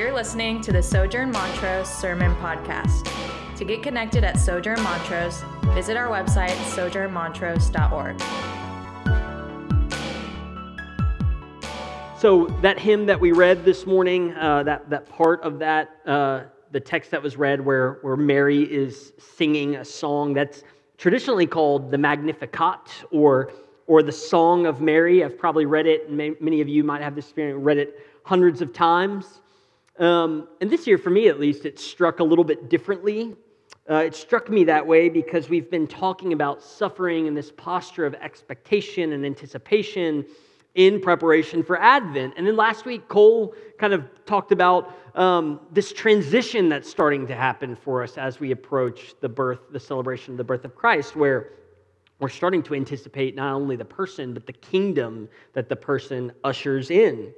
You're listening to the Sojourn Montrose Sermon Podcast. To get connected at Sojourn Montrose, visit our website, sojournmontrose.org. So, that hymn that we read this morning, uh, that, that part of that, uh, the text that was read where, where Mary is singing a song that's traditionally called the Magnificat or, or the Song of Mary. I've probably read it, and may, many of you might have this experience, read it hundreds of times. Um, and this year, for me at least, it struck a little bit differently. Uh, it struck me that way because we've been talking about suffering and this posture of expectation and anticipation in preparation for Advent. And then last week, Cole kind of talked about um, this transition that's starting to happen for us as we approach the birth, the celebration of the birth of Christ, where we're starting to anticipate not only the person, but the kingdom that the person ushers in.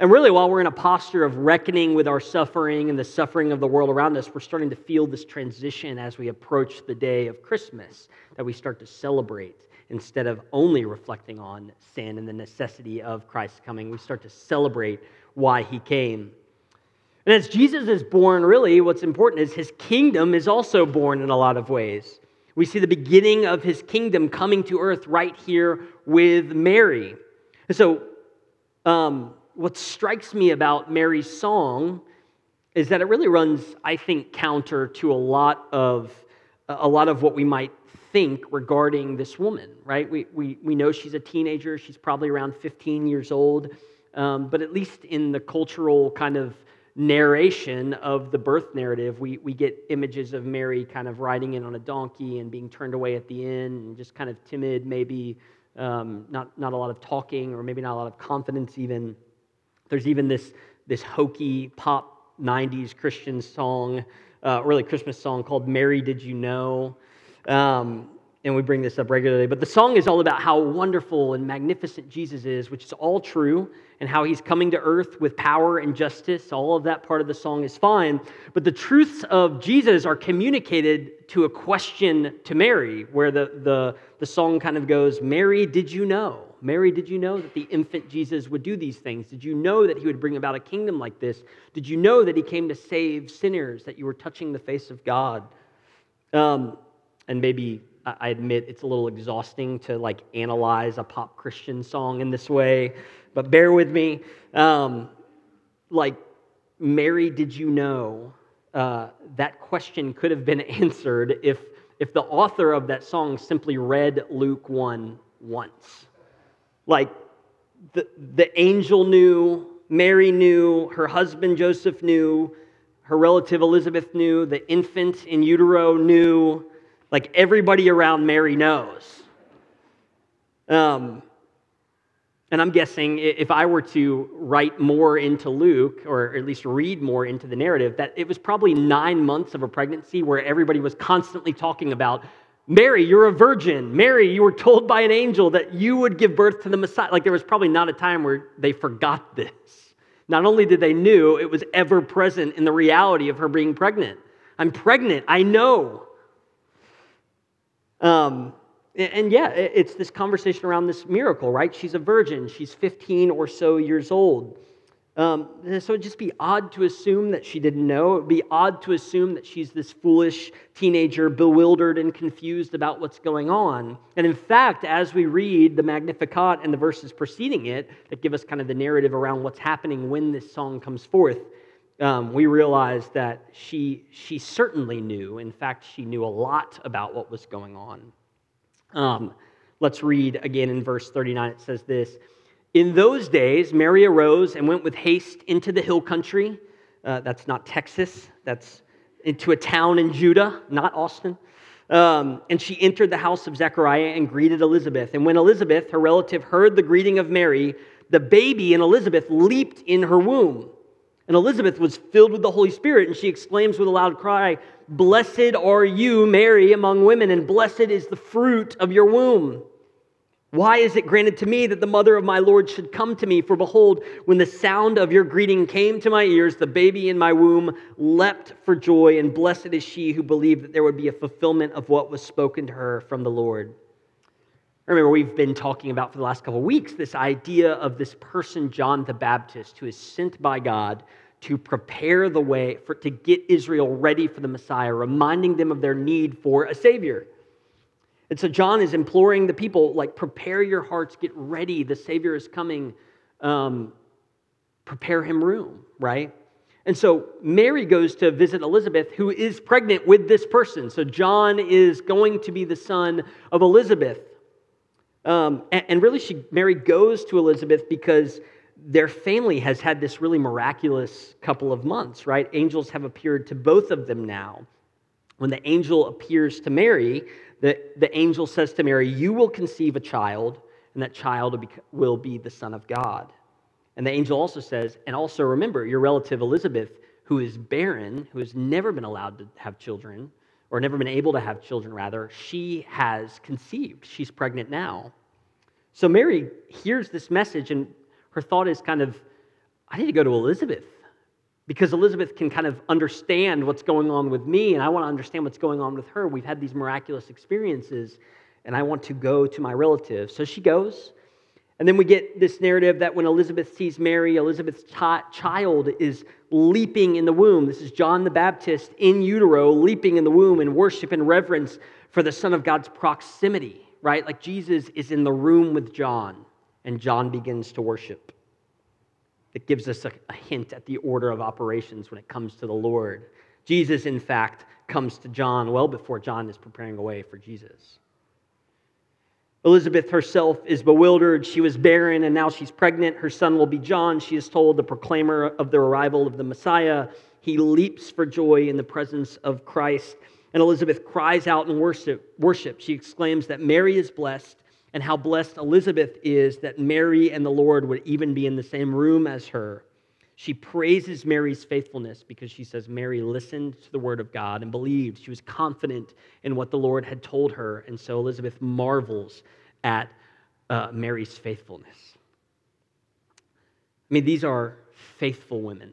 And really, while we're in a posture of reckoning with our suffering and the suffering of the world around us, we're starting to feel this transition as we approach the day of Christmas, that we start to celebrate instead of only reflecting on sin and the necessity of Christ's coming. We start to celebrate why he came. And as Jesus is born, really, what's important is his kingdom is also born in a lot of ways. We see the beginning of his kingdom coming to earth right here with Mary. And so, um, what strikes me about Mary's song is that it really runs, I think, counter to a lot of a lot of what we might think regarding this woman, right? We, we, we know she's a teenager. She's probably around 15 years old. Um, but at least in the cultural kind of narration of the birth narrative, we, we get images of Mary kind of riding in on a donkey and being turned away at the inn and just kind of timid, maybe um, not, not a lot of talking or maybe not a lot of confidence even. There's even this, this hokey pop 90s Christian song, uh, really Christmas song called Mary Did You Know? Um, and we bring this up regularly. But the song is all about how wonderful and magnificent Jesus is, which is all true, and how he's coming to earth with power and justice. All of that part of the song is fine. But the truths of Jesus are communicated to a question to Mary, where the, the, the song kind of goes, Mary, did you know? Mary, did you know that the infant Jesus would do these things? Did you know that he would bring about a kingdom like this? Did you know that he came to save sinners, that you were touching the face of God? Um, and maybe I admit it's a little exhausting to like analyze a pop Christian song in this way, but bear with me. Um, like, Mary, did you know? Uh, that question could have been answered if, if the author of that song simply read Luke 1 once. Like the, the angel knew, Mary knew, her husband Joseph knew, her relative Elizabeth knew, the infant in utero knew, like everybody around Mary knows. Um, and I'm guessing if I were to write more into Luke, or at least read more into the narrative, that it was probably nine months of a pregnancy where everybody was constantly talking about Mary, you're a virgin. Mary, you were told by an angel that you would give birth to the Messiah. Like there was probably not a time where they forgot this. Not only did they knew, it was ever present in the reality of her being pregnant. I'm pregnant. I know. Um, and yeah, it's this conversation around this miracle, right? She's a virgin. She's 15 or so years old. Um, so it'd just be odd to assume that she didn't know. It would be odd to assume that she's this foolish teenager, bewildered and confused about what's going on. And in fact, as we read the Magnificat and the verses preceding it that give us kind of the narrative around what's happening when this song comes forth, um, we realize that she, she certainly knew. In fact, she knew a lot about what was going on. Um, let's read again in verse 39. It says this. In those days, Mary arose and went with haste into the hill country. Uh, that's not Texas, that's into a town in Judah, not Austin. Um, and she entered the house of Zechariah and greeted Elizabeth. And when Elizabeth, her relative, heard the greeting of Mary, the baby in Elizabeth leaped in her womb. And Elizabeth was filled with the Holy Spirit, and she exclaims with a loud cry, Blessed are you, Mary, among women, and blessed is the fruit of your womb. Why is it granted to me that the mother of my Lord should come to me? For behold, when the sound of your greeting came to my ears, the baby in my womb leapt for joy, and blessed is she who believed that there would be a fulfillment of what was spoken to her from the Lord. Remember, we've been talking about for the last couple of weeks this idea of this person, John the Baptist, who is sent by God to prepare the way for to get Israel ready for the Messiah, reminding them of their need for a savior. And so John is imploring the people, like, prepare your hearts, get ready. The Savior is coming. Um, prepare him room, right? And so Mary goes to visit Elizabeth, who is pregnant with this person. So John is going to be the son of Elizabeth. Um, and, and, really, she, Mary goes to Elizabeth because their family has had this really miraculous couple of months, right? Angels have appeared to both of them now. When the angel appears to Mary, the, the angel says to Mary, You will conceive a child, and that child will be, will be the Son of God. And the angel also says, And also remember, your relative Elizabeth, who is barren, who has never been allowed to have children, or never been able to have children, rather, she has conceived. She's pregnant now. So Mary hears this message, and her thought is kind of, I need to go to Elizabeth because Elizabeth can kind of understand what's going on with me, and I want to understand what's going on with her. We've had these miraculous experiences, and I want to go to my relative. So she goes. And then we get this narrative that when Elizabeth sees Mary, Elizabeth's child is leaping in the womb. This is John the Baptist in utero, leaping in the womb in worship and reverence for the Son of God's proximity, right? Like Jesus is in the room with John, and John begins to worship. It gives us a, a hint at the order of operations when it comes to the Lord. Jesus, in fact, comes to John well before John is preparing a way for Jesus. Elizabeth herself is bewildered. She was barren and now she's pregnant. Her son will be John. She is told the proclaimer of the arrival of the Messiah. He leaps for joy in the presence of Christ. And Elizabeth cries out in worship. worship. She exclaims that Mary is blessed and how blessed Elizabeth is that Mary and the Lord would even be in the same room as her. She praises Mary's faithfulness because she says Mary listened to the word of God and believed. She was confident in what the Lord had told her. And so Elizabeth marvels at uh, Mary's faithfulness. I mean, these are faithful women.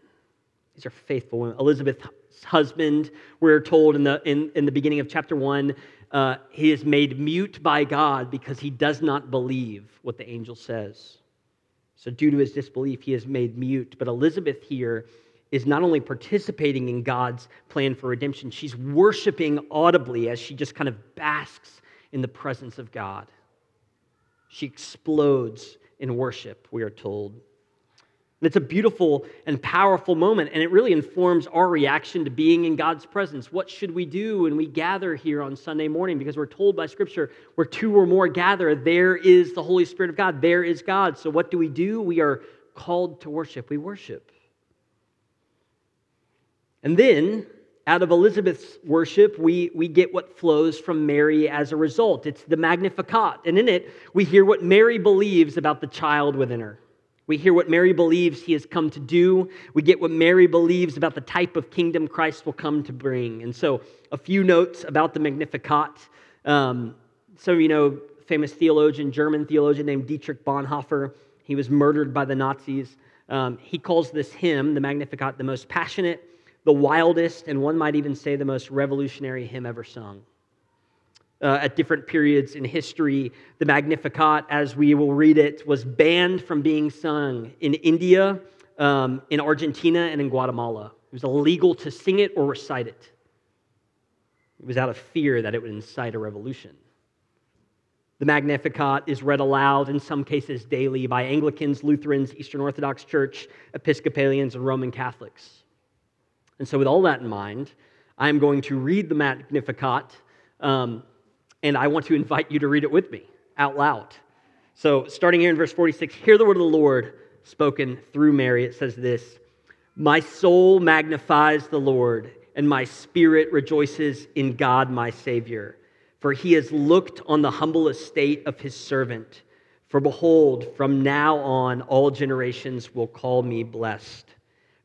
These are faithful women. Elizabeth's husband, we're told in the, in, in the beginning of chapter 1, uh, he is made mute by God because he does not believe what the angel says. So, due to his disbelief, he is made mute. But Elizabeth here is not only participating in God's plan for redemption, she's worshiping audibly as she just kind of basks in the presence of God. She explodes in worship, we are told. It's a beautiful and powerful moment, and it really informs our reaction to being in God's presence. What should we do when we gather here on Sunday morning? Because we're told by Scripture, where two or more gather, there is the Holy Spirit of God, there is God. So, what do we do? We are called to worship. We worship. And then, out of Elizabeth's worship, we, we get what flows from Mary as a result. It's the Magnificat. And in it, we hear what Mary believes about the child within her. We hear what Mary believes he has come to do. We get what Mary believes about the type of kingdom Christ will come to bring. And so, a few notes about the Magnificat. Um, of you know, famous theologian, German theologian named Dietrich Bonhoeffer, he was murdered by the Nazis. Um, he calls this hymn, the Magnificat, the most passionate, the wildest, and one might even say the most revolutionary hymn ever sung uh, at different periods in history. The Magnificat, as we will read it, was banned from being sung in India, um, in Argentina, and in Guatemala. It was illegal to sing it or recite it. It was out of fear that it would incite a revolution. The Magnificat is read aloud, in some cases daily, by Anglicans, Lutherans, Eastern Orthodox Church, Episcopalians, and Roman Catholics. And so, with all that in mind, I am going to read the Magnificat um, and I want to invite you to read it with me out loud. So, starting here in verse 46, hear the word of the Lord spoken through Mary. It says this My soul magnifies the Lord, and my spirit rejoices in God my Savior, for he has looked on the humble estate of his servant. For behold, from now on all generations will call me blessed.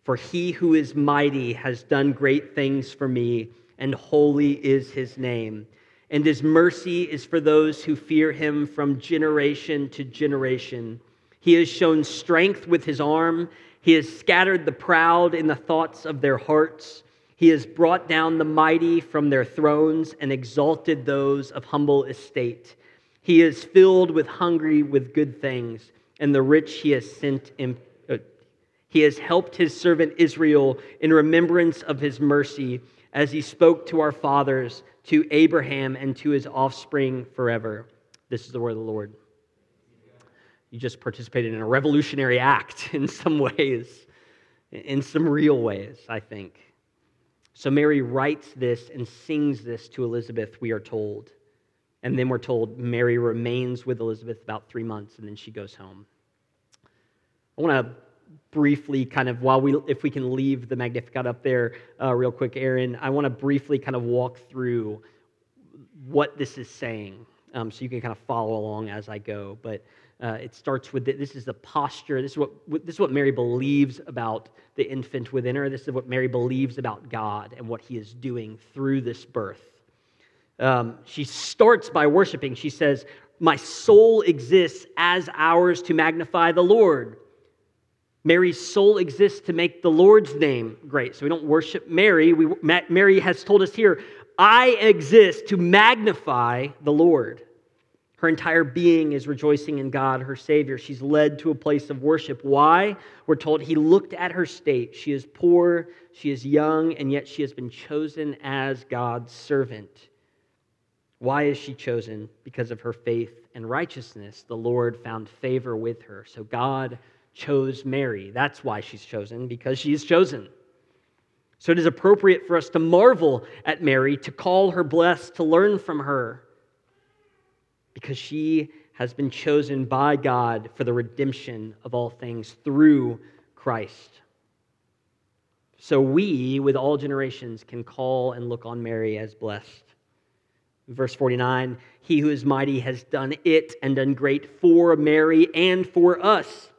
For he who is mighty has done great things for me, and holy is his name and his mercy is for those who fear him from generation to generation. He has shown strength with his arm. He has scattered the proud in the thoughts of their hearts. He has brought down the mighty from their thrones and exalted those of humble estate. He is filled with hungry with good things, and the rich he has sent in, uh, He has helped his servant Israel in remembrance of his mercy as he spoke to our fathers, to Abraham, and to his offspring forever. This is the word of the Lord. You just participated in a revolutionary act in some ways, in some real ways, I think. So Mary writes this and sings this to Elizabeth, we are told. And then we're told Mary remains with Elizabeth about three months and then she goes home. I want to briefly kind of while we if we can leave the magnificat up there uh, real quick aaron i want to briefly kind of walk through what this is saying um, so you can kind of follow along as i go. But uh, it starts with the, this is the posture this is what this is what mary believes about the infant within her this is what mary believes about god and what he is doing through this birth. Um, she starts by worshiping. She says my soul exists as ours to magnify the lord Mary's soul exists to make the Lord's name great. So we don't worship Mary. We, Mary has told us here, I exist to magnify the Lord. Her entire being is rejoicing in God, her Savior. She's led to a place of worship. Why? We're told he looked at her state. She is poor, she is young, and yet she has been chosen as God's servant. Why is she chosen? Because of her faith and righteousness. The Lord found favor with her. So God chose Mary. That's why she's chosen, because she's chosen. So it is appropriate for us to marvel at Mary, to call her blessed, to learn from her, because she has been chosen by God for the redemption of all things through Christ. So we, with all generations, can call and look on Mary as blessed. Verse 49 He who is mighty has done it and done great for Mary and for us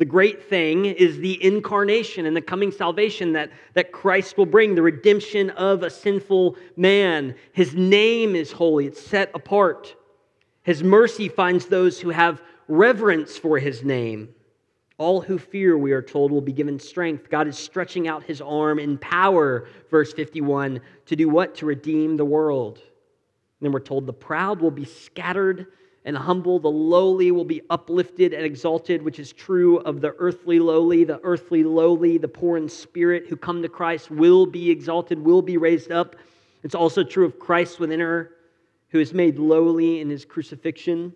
the great thing is the incarnation and the coming salvation that, that Christ will bring, the redemption of a sinful man. His name is holy, it's set apart. His mercy finds those who have reverence for his name. All who fear, we are told, will be given strength. God is stretching out his arm in power, verse 51, to do what? To redeem the world. And then we're told the proud will be scattered and humble, the lowly will be uplifted and exalted, which is true of the earthly lowly. The earthly lowly, the poor in spirit who come to Christ will be exalted, will be raised up. It's also true of Christ within her, who is made lowly in his crucifixion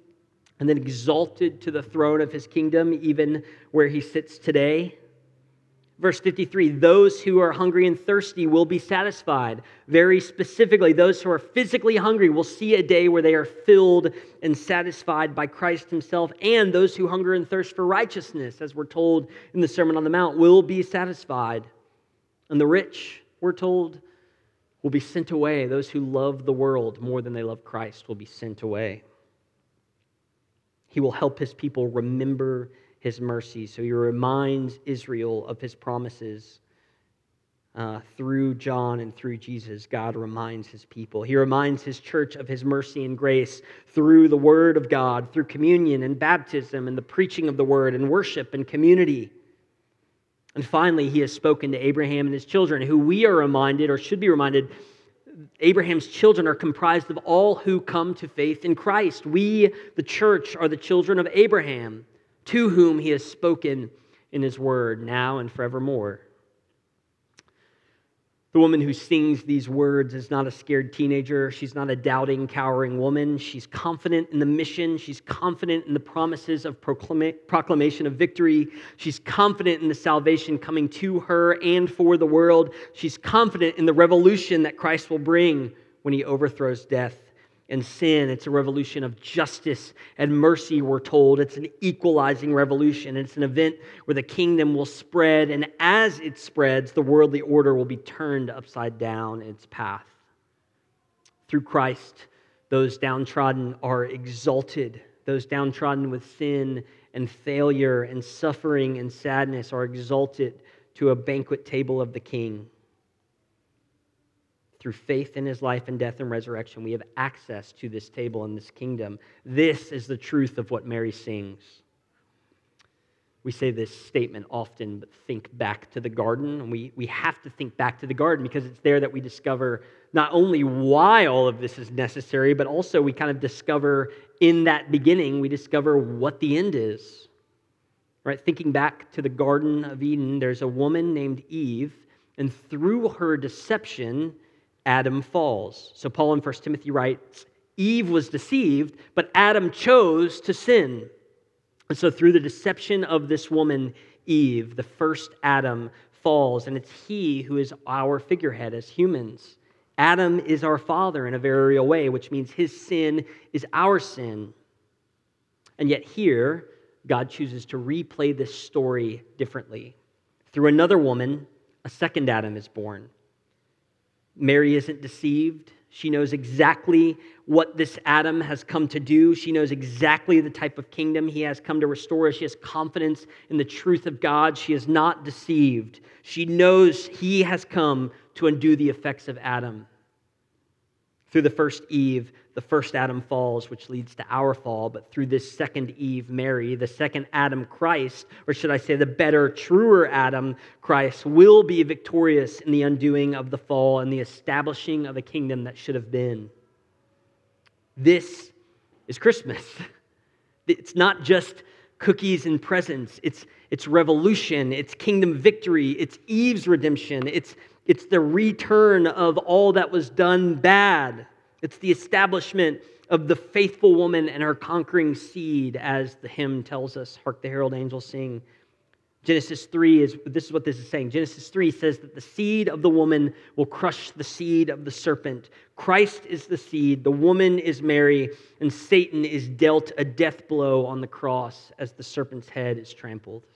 and then exalted to the throne of his kingdom, even where he sits today. Verse 53 those who are hungry and thirsty will be satisfied. Very specifically, those who are physically hungry will see a day where they are filled and satisfied by Christ Himself. And those who hunger and thirst for righteousness, as we're told in the Sermon on the Mount, will be satisfied. And the rich, we're told, will be sent away. Those who love the world more than they love Christ will be sent away. He will help His people remember his mercy. So he reminds Israel of his promises. Uh, through John and through Jesus, God reminds his people. He reminds his church of his mercy and grace through the word of God, through communion and baptism and the preaching of the word and worship and community. And finally, he has spoken to Abraham and his children, who we are reminded, or should be reminded, Abraham's children are comprised of all who come to faith in Christ. We, the church, are the children of Abraham to whom he has spoken in his word now and forevermore. The woman who sings these words is not a scared teenager. She's not a doubting, cowering woman. She's confident in the mission. She's confident in the promises of proclamation of victory. She's confident in the salvation coming to her and for the world. She's confident in the revolution that Christ will bring when he overthrows death and sin. It's a revolution of justice and mercy, we're told. It's an equalizing revolution. It's an event where the kingdom will spread, and as it spreads, the worldly order will be turned upside down its path. Through Christ, those downtrodden are exalted. Those downtrodden with sin and failure and suffering and sadness are exalted to a banquet table of the king through faith in his life and death and resurrection, we have access to this table and this kingdom. This is the truth of what Mary sings. We say this statement often, but think back to the garden. And we, we have to think back to the garden because it's there that we discover not only why all of this is necessary, but also we kind of discover in that beginning, we discover what the end is. Right? Thinking back to the Garden of Eden, there's a woman named Eve, and through her deception, Adam falls. So Paul in 1 Timothy writes, Eve was deceived, but Adam chose to sin. And so through the deception of this woman, Eve, the first Adam falls, and it's he who is our figurehead as humans. Adam is our father in a very real way, which means his sin is our sin. And yet, here, God chooses to replay this story differently. Through another woman, a second Adam is born. Mary isn't deceived. She knows exactly what this Adam has come to do. She knows exactly the type of kingdom he has come to restore. She has confidence in the truth of God. She is not deceived. She knows he has come to undo the effects of Adam. Through the first Eve, the first Adam falls, which leads to our fall. But through this second Eve, Mary, the second Adam, Christ, or should I say the better, truer Adam, Christ, will be victorious in the undoing of the fall and the establishing of a kingdom that should have been. This is Christmas. It's not just cookies and presents, it's, it's revolution, it's kingdom victory, it's Eve's redemption, it's, it's the return of all that was done bad. It's the establishment of the faithful woman and her conquering seed, as the hymn tells us. Hark the herald angels sing. Genesis 3 is this is what this is saying. Genesis 3 says that the seed of the woman will crush the seed of the serpent. Christ is the seed, the woman is Mary, and Satan is dealt a death blow on the cross as the serpent's head is trampled.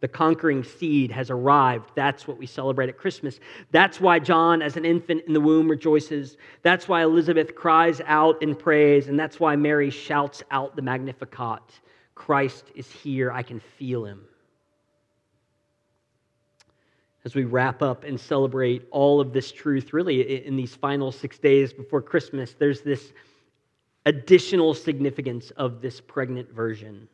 The conquering seed has arrived. That's what we celebrate at Christmas. That's why John, as an infant in the womb, rejoices. That's why Elizabeth cries out in praise. And that's why Mary shouts out the Magnificat Christ is here. I can feel him as we wrap up and celebrate all of this truth, really, in these final six days before Christmas, there's this additional significance of this pregnant virgin.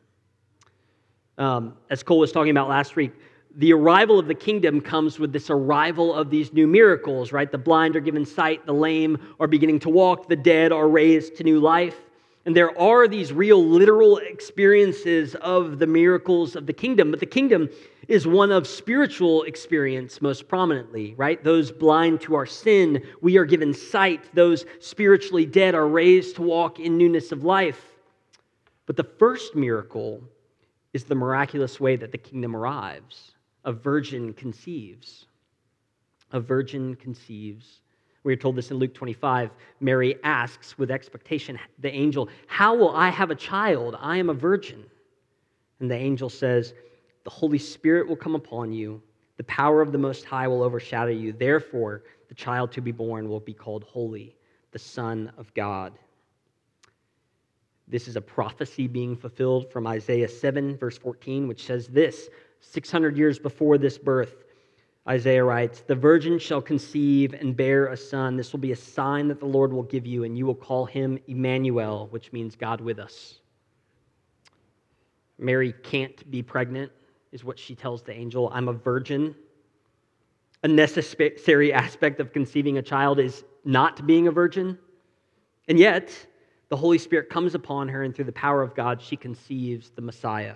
Um, as Cole was talking about last week, the arrival of the kingdom comes with this arrival of these new miracles, right? The blind are given sight, the lame are beginning to walk, the dead are raised to new life. And there are these real literal experiences of the miracles of the kingdom, but the kingdom is one of spiritual experience most prominently, right? Those blind to our sin, we are given sight. Those spiritually dead are raised to walk in newness of life. But the first miracle is the miraculous way that the kingdom arrives. A virgin conceives. A virgin conceives. We are told this in Luke 25. Mary asks with expectation the angel, How will I have a child? I am a virgin. And the angel says, The Holy Spirit will come upon you, the power of the Most High will overshadow you. Therefore, the child to be born will be called Holy, the Son of God. This is a prophecy being fulfilled from Isaiah 7, verse 14, which says this 600 years before this birth. Isaiah writes, The virgin shall conceive and bear a son. This will be a sign that the Lord will give you, and you will call him Emmanuel, which means God with us. Mary can't be pregnant, is what she tells the angel. I'm a virgin. A necessary aspect of conceiving a child is not being a virgin. And yet, the Holy Spirit comes upon her, and through the power of God, she conceives the Messiah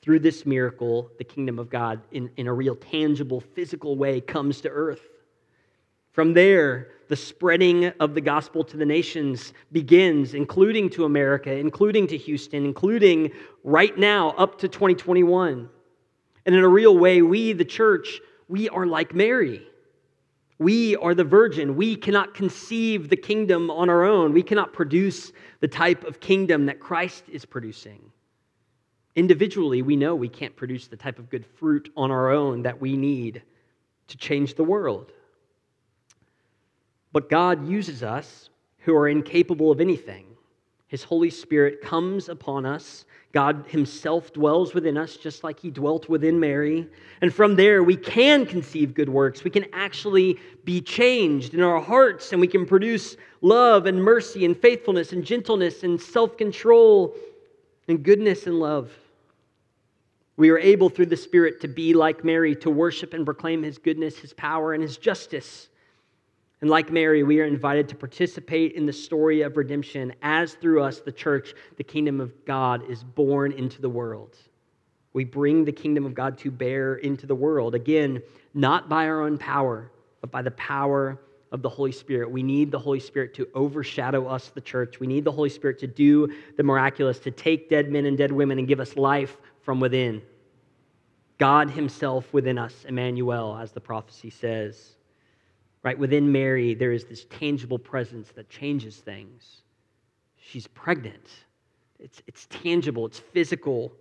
through this miracle, the kingdom of God, in, in a real tangible, physical way, comes to earth. From there, the spreading of the gospel to the nations begins, including to America, including to Houston, including right now up to 2021. And in a real way, we, the church, we are like Mary. We are the virgin. We cannot conceive the kingdom on our own. We cannot produce the type of kingdom that Christ is producing. Individually, we know we can't produce the type of good fruit on our own that we need to change the world. But God uses us who are incapable of anything. His Holy Spirit comes upon us. God Himself dwells within us, just like He dwelt within Mary. And from there, we can conceive good works. We can actually be changed in our hearts, and we can produce love and mercy and faithfulness and gentleness and self control and goodness and love. We are able through the Spirit to be like Mary, to worship and proclaim His goodness, His power, and His justice. And like Mary, we are invited to participate in the story of redemption as through us, the church, the kingdom of God is born into the world. We bring the kingdom of God to bear into the world. Again, not by our own power, but by the power of the Holy Spirit. We need the Holy Spirit to overshadow us, the church. We need the Holy Spirit to do the miraculous, to take dead men and dead women and give us life from within. God Himself within us, Emmanuel, as the prophecy says. Right within Mary, there is this tangible presence that changes things. She's pregnant, it's, it's tangible, it's physical.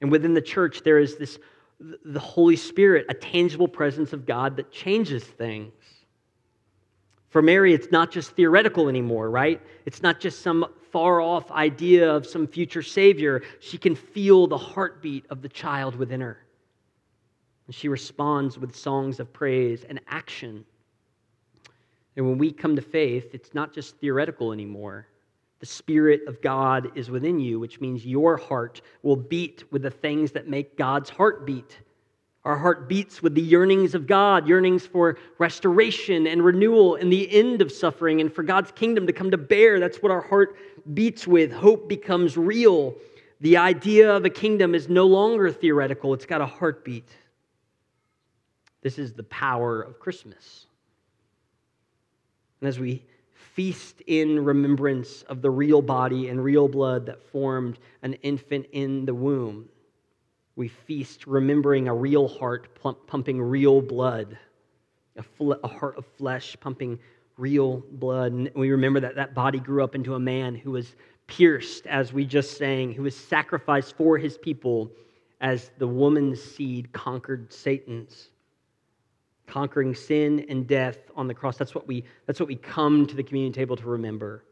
And within the church, there is this the Holy Spirit, a tangible presence of God that changes things. For Mary, it's not just theoretical anymore, right? It's not just some far off idea of some future Savior. She can feel the heartbeat of the child within her. And she responds with songs of praise and action. And when we come to faith, it's not just theoretical anymore. The Spirit of God is within you, which means your heart will beat with the things that make God's heart beat. Our heart beats with the yearnings of God, yearnings for restoration and renewal and the end of suffering and for God's kingdom to come to bear. That's what our heart beats with. Hope becomes real. The idea of a kingdom is no longer theoretical, it's got a heartbeat. This is the power of Christmas. And as we feast in remembrance of the real body and real blood that formed an infant in the womb, we feast remembering a real heart pumping real blood, a, a heart of flesh pumping real blood. And we remember that that body grew up into a man who was pierced, as we just sang, who was sacrificed for his people as the woman's seed conquered Satan's conquering sin and death on the cross. That's what we, that's what we come to the communion table to remember.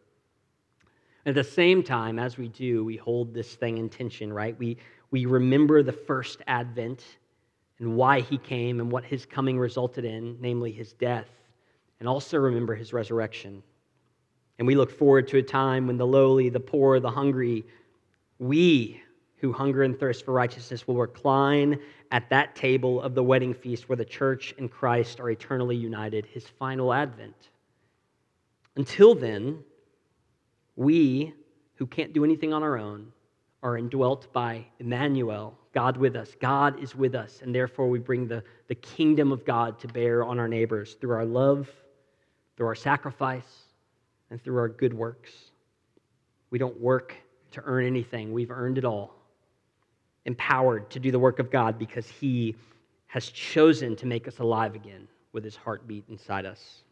At the same time, as we do, we hold this thing in tension, right? We, we remember the first advent and why he came and what his coming resulted in, namely his death, and also remember his resurrection. And we look forward to a time when the lowly, the poor, the hungry, we who hunger and thirst for righteousness will recline at that table of the wedding feast where the church and Christ are eternally united, his final advent. Until then, we who can't do anything on our own are indwelt by Emmanuel, God with us. God is with us, and therefore we bring the, the kingdom of God to bear on our neighbors through our love, through our sacrifice, and through our good works. We don't work to earn anything, we've earned it all. Empowered to do the work of God because He has chosen to make us alive again with His heartbeat inside us.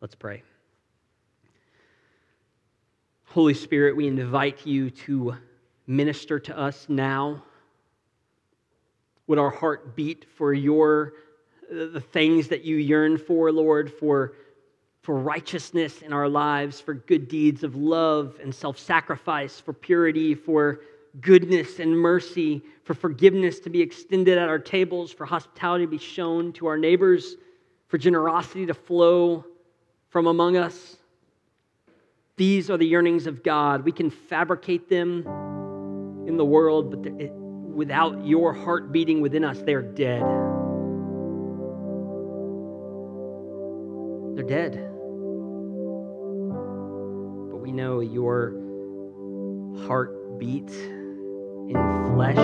Let's pray. Holy Spirit, we invite you to minister to us now? Would our heart beat for your uh, the things that you yearn for, Lord, for, for righteousness in our lives, for good deeds of love and self sacrifice, for purity, for goodness and mercy, for forgiveness to be extended at our tables, for hospitality to be shown to our neighbors, for generosity to flow from among us. These are the yearnings of God. We can fabricate them in the world, but it, without your heart beating within us, they're dead. They're dead. But we know your heart beat in flesh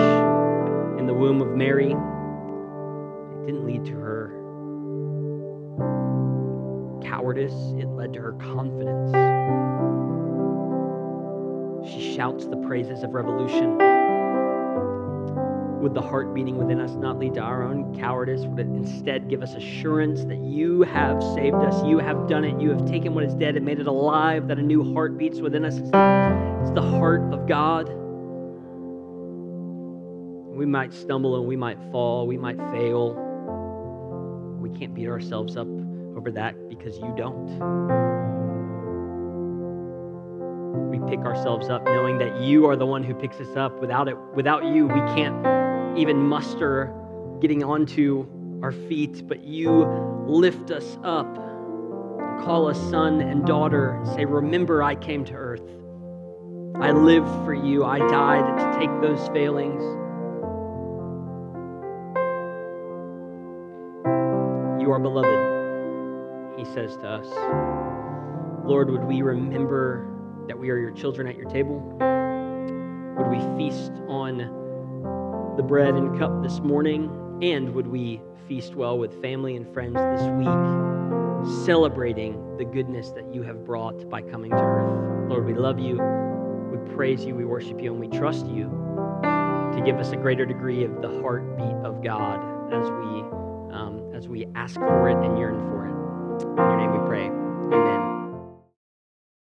in the womb of Mary. It didn't lead to her cowardice, it led to her confidence She shouts the praises of revolution? Would the heart beating within us not lead to our own cowardice? Would it instead give us assurance that you have saved us? You have done it. You have taken what is dead and made it alive, that a new heart beats within us. It's the, heart of God. We might stumble and we might fall, we might fail. We can't beat ourselves up over that because you don't we pick ourselves up knowing that you are the one who picks us up. Without it, without you, we can't even muster getting onto our feet, but you lift us up call us son and daughter and say, Remember, I came to earth. I lived for you. I died to take those failings. You are beloved, he says to us. Lord, would we remember that we are your children at your table? Would we feast on the bread and cup this morning? And would we feast well with family and friends this week, celebrating the goodness that you have brought by coming to earth? Lord, we love you, we praise you, we worship you, and we trust you to give us a greater degree of the heartbeat of God as we, we ask for it and yearn for it. In your name we pray. Amen.